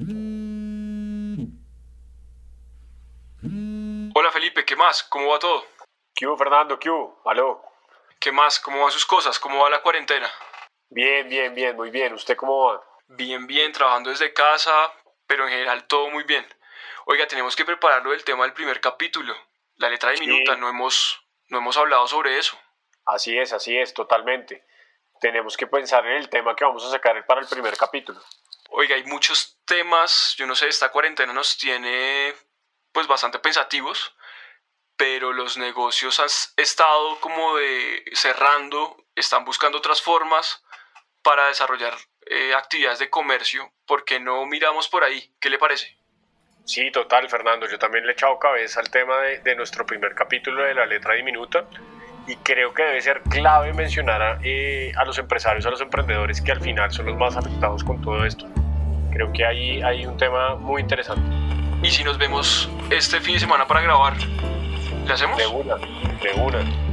Hola Felipe, ¿qué más? ¿Cómo va todo? ¿Qué hubo, Fernando? ¿Qué hubo? ¿Aló? ¿Qué más? ¿Cómo van sus cosas? ¿Cómo va la cuarentena? Bien, bien, bien, muy bien. ¿Usted cómo va? Bien, bien, trabajando desde casa, pero en general todo muy bien. Oiga, tenemos que prepararlo del tema del primer capítulo. La letra de minuta, no hemos, no hemos hablado sobre eso. Así es, así es, totalmente. Tenemos que pensar en el tema que vamos a sacar para el primer capítulo. Oiga, hay muchos temas, yo no sé, esta cuarentena nos tiene pues bastante pensativos, pero los negocios han estado como de cerrando, están buscando otras formas para desarrollar eh, actividades de comercio. ¿Por qué no miramos por ahí? ¿Qué le parece? Sí, total, Fernando. Yo también le he echado cabeza al tema de, de nuestro primer capítulo de la letra diminuta y creo que debe ser clave mencionar a, eh, a, los empresarios, a los emprendedores que al final son los más afectados con todo esto. Creo que ahí hay un tema muy interesante. ¿Y si nos vemos este fin de semana para grabar? ¿Le hacemos? De una, de una.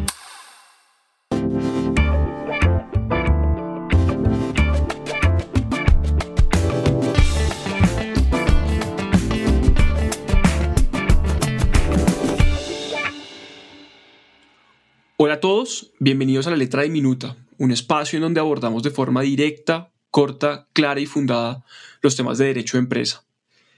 Hola a todos, bienvenidos a la letra diminuta, un espacio en donde abordamos de forma directa, corta, clara y fundada los temas de derecho de empresa.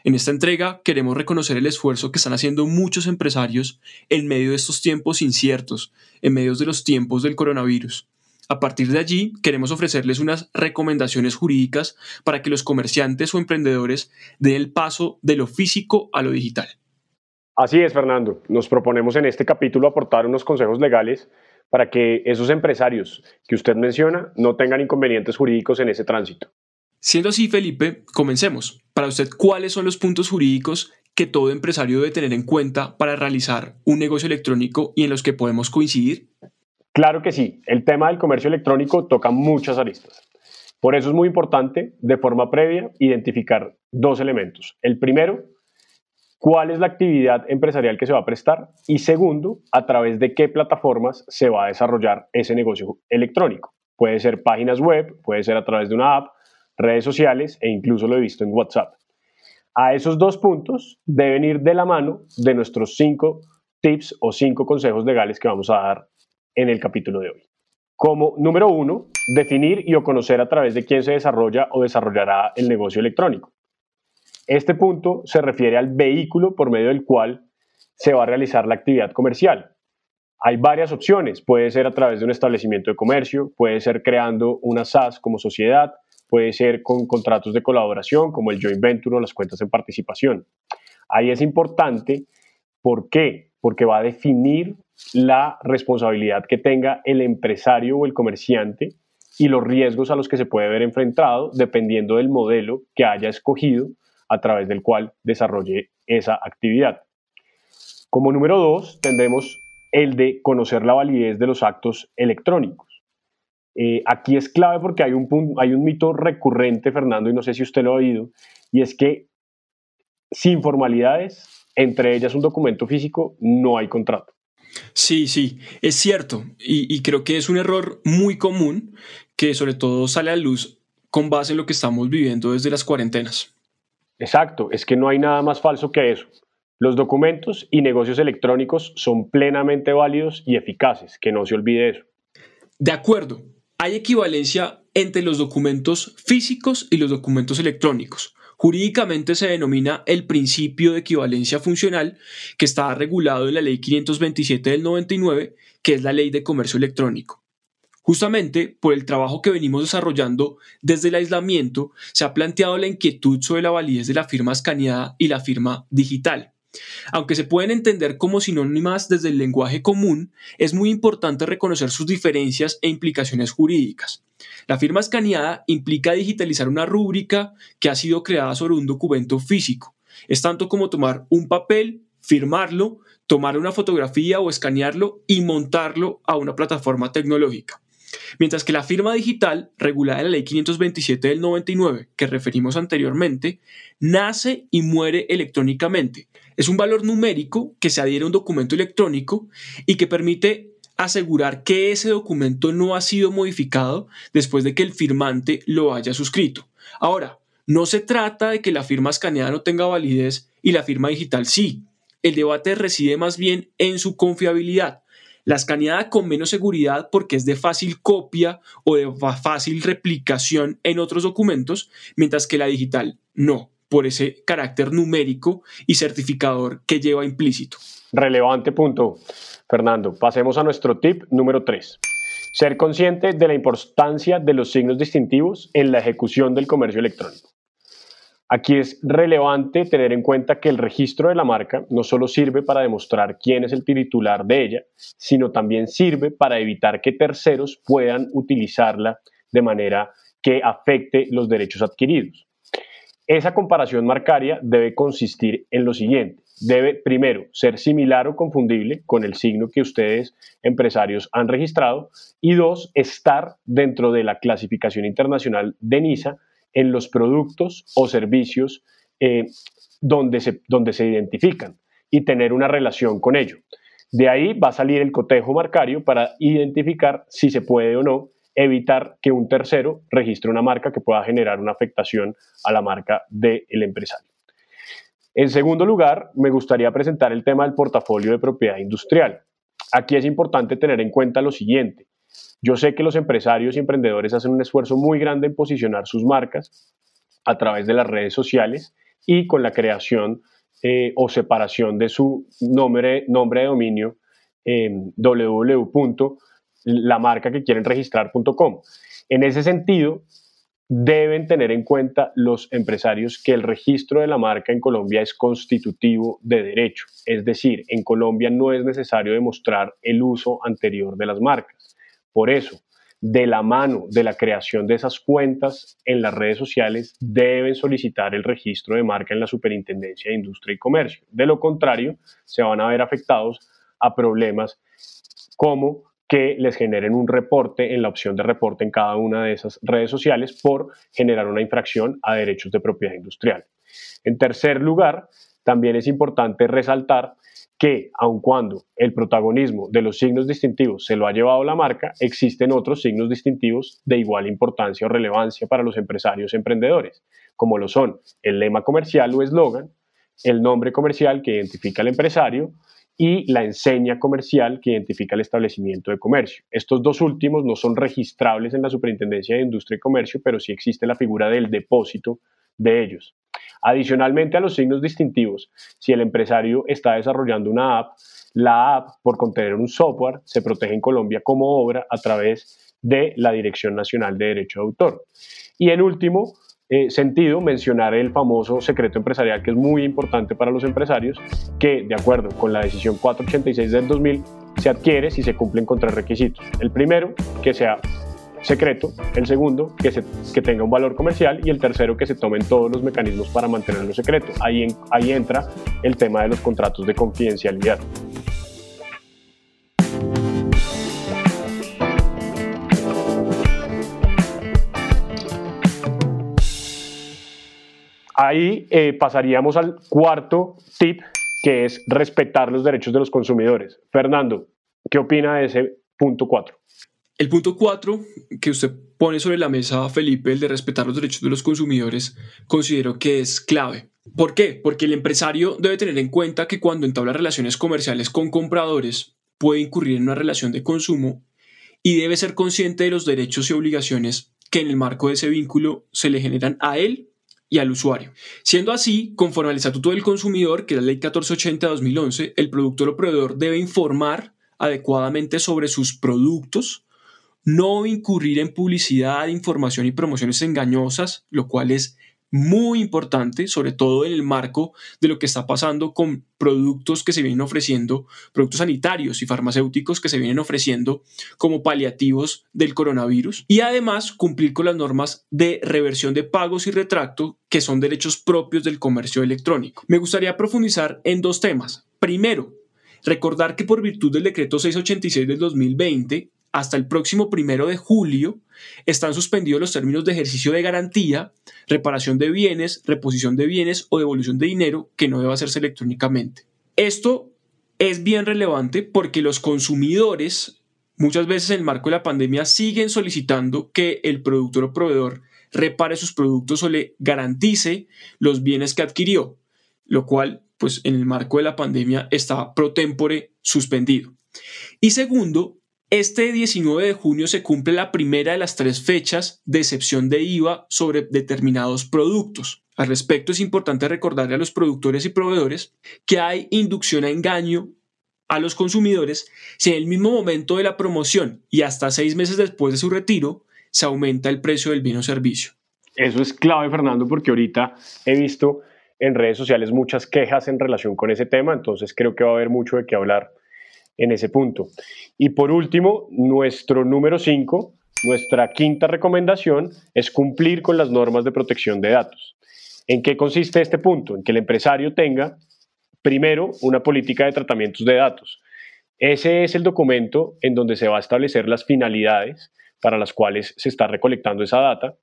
En esta entrega queremos reconocer el esfuerzo que están haciendo muchos empresarios en medio de estos tiempos inciertos, en medio de los tiempos del coronavirus. A partir de allí, queremos ofrecerles unas recomendaciones jurídicas para que los comerciantes o emprendedores den el paso de lo físico a lo digital. Así es, Fernando. Nos proponemos en este capítulo aportar unos consejos legales para que esos empresarios que usted menciona no tengan inconvenientes jurídicos en ese tránsito. Siendo así, Felipe, comencemos. Para usted, ¿cuáles son los puntos jurídicos que todo empresario debe tener en cuenta para realizar un negocio electrónico y en los que podemos coincidir? Claro que sí. El tema del comercio electrónico toca muchas aristas. Por eso es muy importante, de forma previa, identificar dos elementos. El primero, cuál es la actividad empresarial que se va a prestar y segundo, a través de qué plataformas se va a desarrollar ese negocio electrónico. Puede ser páginas web, puede ser a través de una app, redes sociales e incluso lo he visto en WhatsApp. A esos dos puntos deben ir de la mano de nuestros cinco tips o cinco consejos legales que vamos a dar en el capítulo de hoy. Como número uno, definir y o conocer a través de quién se desarrolla o desarrollará el negocio electrónico. Este punto se refiere al vehículo por medio del cual se va a realizar la actividad comercial. Hay varias opciones, puede ser a través de un establecimiento de comercio, puede ser creando una SAS como sociedad, puede ser con contratos de colaboración como el joint venture o las cuentas en participación. Ahí es importante, ¿por qué? Porque va a definir la responsabilidad que tenga el empresario o el comerciante y los riesgos a los que se puede ver enfrentado dependiendo del modelo que haya escogido a través del cual desarrolle esa actividad. Como número dos, tendremos el de conocer la validez de los actos electrónicos. Eh, aquí es clave porque hay un, hay un mito recurrente, Fernando, y no sé si usted lo ha oído, y es que sin formalidades, entre ellas un documento físico, no hay contrato. Sí, sí, es cierto, y, y creo que es un error muy común que sobre todo sale a luz con base en lo que estamos viviendo desde las cuarentenas. Exacto, es que no hay nada más falso que eso. Los documentos y negocios electrónicos son plenamente válidos y eficaces, que no se olvide eso. De acuerdo, hay equivalencia entre los documentos físicos y los documentos electrónicos. Jurídicamente se denomina el principio de equivalencia funcional que está regulado en la Ley 527 del 99, que es la Ley de Comercio Electrónico. Justamente por el trabajo que venimos desarrollando desde el aislamiento, se ha planteado la inquietud sobre la validez de la firma escaneada y la firma digital. Aunque se pueden entender como sinónimas desde el lenguaje común, es muy importante reconocer sus diferencias e implicaciones jurídicas. La firma escaneada implica digitalizar una rúbrica que ha sido creada sobre un documento físico. Es tanto como tomar un papel, firmarlo, tomar una fotografía o escanearlo y montarlo a una plataforma tecnológica. Mientras que la firma digital, regulada en la Ley 527 del 99, que referimos anteriormente, nace y muere electrónicamente. Es un valor numérico que se adhiere a un documento electrónico y que permite asegurar que ese documento no ha sido modificado después de que el firmante lo haya suscrito. Ahora, No se trata de que la firma escaneada no tenga validez y la firma digital sí. El debate reside más bien en su confiabilidad. La escaneada con menos seguridad porque es de fácil copia o de fácil replicación en otros documentos, mientras que la digital no, por ese carácter numérico y certificador que lleva implícito. Relevante punto, Fernando. Pasemos a nuestro tip número 3. Ser consciente de la importancia de los signos distintivos en la ejecución del comercio electrónico. Aquí es relevante tener en cuenta que el registro de la marca no solo sirve para demostrar quién es el titular de ella, sino también sirve para evitar que terceros puedan utilizarla de manera que afecte los derechos adquiridos. Esa comparación marcaria debe consistir en lo siguiente. Debe, primero, ser similar o confundible con el signo que ustedes, empresarios, han registrado. Y dos, estar dentro de la clasificación internacional de NISA en los productos o servicios eh, donde, se, donde se identifican y tener una relación con ello. De ahí va a salir el cotejo marcario para identificar si se puede o no evitar que un tercero registre una marca que pueda generar una afectación a la marca del empresario. En segundo lugar, me gustaría presentar el tema del portafolio de propiedad industrial. Aquí es importante tener en cuenta lo siguiente. Yo sé que los empresarios y emprendedores hacen un esfuerzo muy grande en posicionar sus marcas a través de las redes sociales y con la creación eh, o separación de su nombre, nombre de dominio eh, www.lamarca que quieren registrar.com. En ese sentido, deben tener en cuenta los empresarios que el registro de la marca en Colombia es constitutivo de derecho. Es decir, en Colombia no es necesario demostrar el uso anterior de las marcas. Por eso, de la mano de la creación de esas cuentas en las redes sociales, deben solicitar el registro de marca en la Superintendencia de Industria y Comercio. De lo contrario, se van a ver afectados a problemas como que les generen un reporte en la opción de reporte en cada una de esas redes sociales por generar una infracción a derechos de propiedad industrial. En tercer lugar, también es importante resaltar que, aun cuando el protagonismo de los signos distintivos se lo ha llevado la marca, existen otros signos distintivos de igual importancia o relevancia para los empresarios emprendedores, como lo son el lema comercial o eslogan, el nombre comercial que identifica al empresario y la enseña comercial que identifica el establecimiento de comercio. Estos dos últimos no son registrables en la Superintendencia de Industria y Comercio, pero sí existe la figura del depósito de ellos. Adicionalmente a los signos distintivos, si el empresario está desarrollando una app, la app, por contener un software, se protege en Colombia como obra a través de la Dirección Nacional de Derecho de Autor. Y en último eh, sentido, mencionar el famoso secreto empresarial que es muy importante para los empresarios, que de acuerdo con la decisión 486 del 2000 se adquiere si se cumplen con tres requisitos. El primero, que sea secreto, el segundo, que, tenga un valor comercial y el tercero, que se tomen todos los mecanismos para mantenerlo secreto. Ahí, entra el tema de los contratos de confidencialidad. Ahí eh, pasaríamos al cuarto tip, que es respetar los derechos de los consumidores. Fernando, ¿qué opina de ese punto cuatro? El punto cuatro que usted pone sobre la mesa, Felipe, el de respetar los derechos de los consumidores, considero que es clave. ¿Por qué? Porque el empresario debe tener en cuenta que cuando entabla relaciones comerciales con compradores, puede incurrir en una relación de consumo y debe ser consciente de los derechos y obligaciones que en el marco de ese vínculo se le generan a él y al usuario. Siendo así, conforme al Estatuto del Consumidor, que es la Ley 1480 de 2011, el productor o proveedor debe informar adecuadamente sobre sus productos, no incurrir en publicidad, información y promociones engañosas, lo cual es muy importante, sobre todo en el marco de lo que está pasando con productos que se vienen ofreciendo, productos sanitarios y farmacéuticos que se vienen ofreciendo como paliativos del coronavirus. Y además cumplir con las normas de reversión de pagos y retracto, que son derechos propios del comercio electrónico. Me gustaría profundizar en dos temas. Primero, recordar que por virtud del decreto 686 del 2020, hasta el próximo primero de julio están suspendidos los términos de ejercicio de garantía, reparación de bienes, reposición de bienes o devolución de dinero que no deba hacerse electrónicamente. Esto es bien relevante porque los consumidores muchas veces en el marco de la pandemia siguen solicitando que el productor o proveedor repare sus productos o le garantice los bienes que adquirió, lo cual, pues en el marco de la pandemia, está pro tempore suspendido. Y segundo, este 19 de junio se cumple la primera de las tres fechas de excepción de IVA sobre determinados productos. Al respecto, es importante recordarle a los productores y proveedores que hay inducción a engaño a los consumidores si en el mismo momento de la promoción y hasta seis meses después de su retiro se aumenta el precio del bien o servicio. Eso es clave, Fernando, porque ahorita he visto en redes sociales muchas quejas en relación con ese tema, entonces creo que va a haber mucho de qué hablar en ese punto. Y por último, nuestro número 5, nuestra quinta recomendación es cumplir con las normas de protección de datos. ¿En qué consiste este punto? En que el empresario tenga, primero, una política de tratamientos de datos. Ese es el documento en donde se va a establecer las finalidades para las cuales se está recolectando esa data.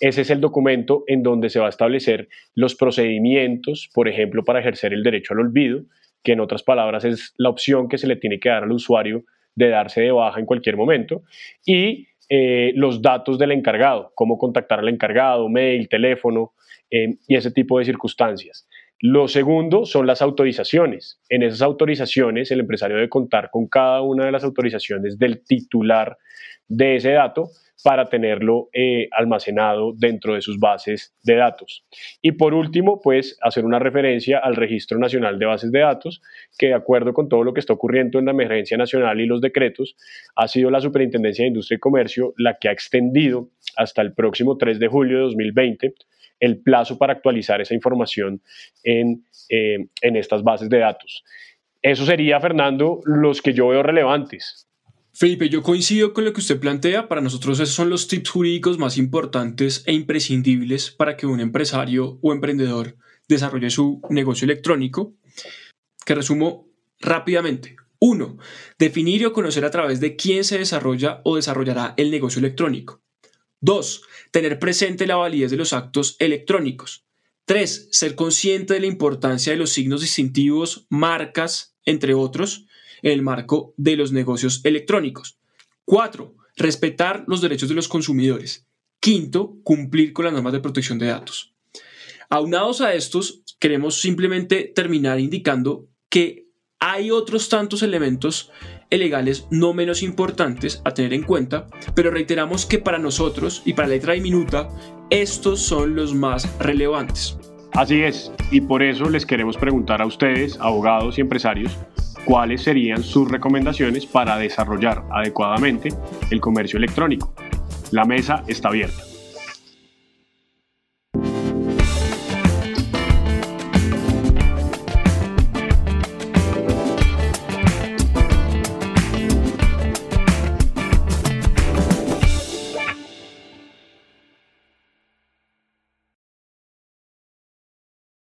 Ese es el documento en donde se va a establecer los procedimientos, por ejemplo, para ejercer el derecho al olvido, que en otras palabras es la opción que se le tiene que dar al usuario de darse de baja en cualquier momento. Y eh, los datos del encargado, cómo contactar al encargado, mail, teléfono, eh, y ese tipo de circunstancias. Lo segundo son las autorizaciones. En esas autorizaciones, el empresario debe contar con cada una de las autorizaciones del titular de ese dato para tenerlo eh, almacenado dentro de sus bases de datos. Y por último, pues hacer una referencia al Registro Nacional de Bases de Datos, que de acuerdo con todo lo que está ocurriendo en la emergencia nacional y los decretos, ha sido la Superintendencia de Industria y Comercio la que ha extendido hasta el próximo 3 de julio de 2020 el plazo para actualizar esa información en, eh, en estas bases de datos. Eso sería, Fernando, los que yo veo relevantes. Felipe, yo coincido con lo que usted plantea. Para nosotros esos son los tips jurídicos más importantes e imprescindibles para que un empresario o emprendedor desarrolle su negocio electrónico, que resumo rápidamente. Uno, Definir o conocer a través de quién se desarrolla o desarrollará el negocio electrónico. 2. Tener presente la validez de los actos electrónicos. 3. Ser consciente de la importancia de los signos distintivos, marcas, entre otros, en el marco de los negocios electrónicos. 4. Respetar los derechos de los consumidores. Quinto, cumplir con las normas de protección de datos. Aunados a estos, queremos simplemente terminar indicando que hay otros tantos elementos legales no menos importantes a tener en cuenta, pero reiteramos que para nosotros y para la letra diminuta, estos son los más relevantes. Así es, y por eso les queremos preguntar a ustedes, abogados y empresarios, cuáles serían sus recomendaciones para desarrollar adecuadamente el comercio electrónico. La mesa está abierta.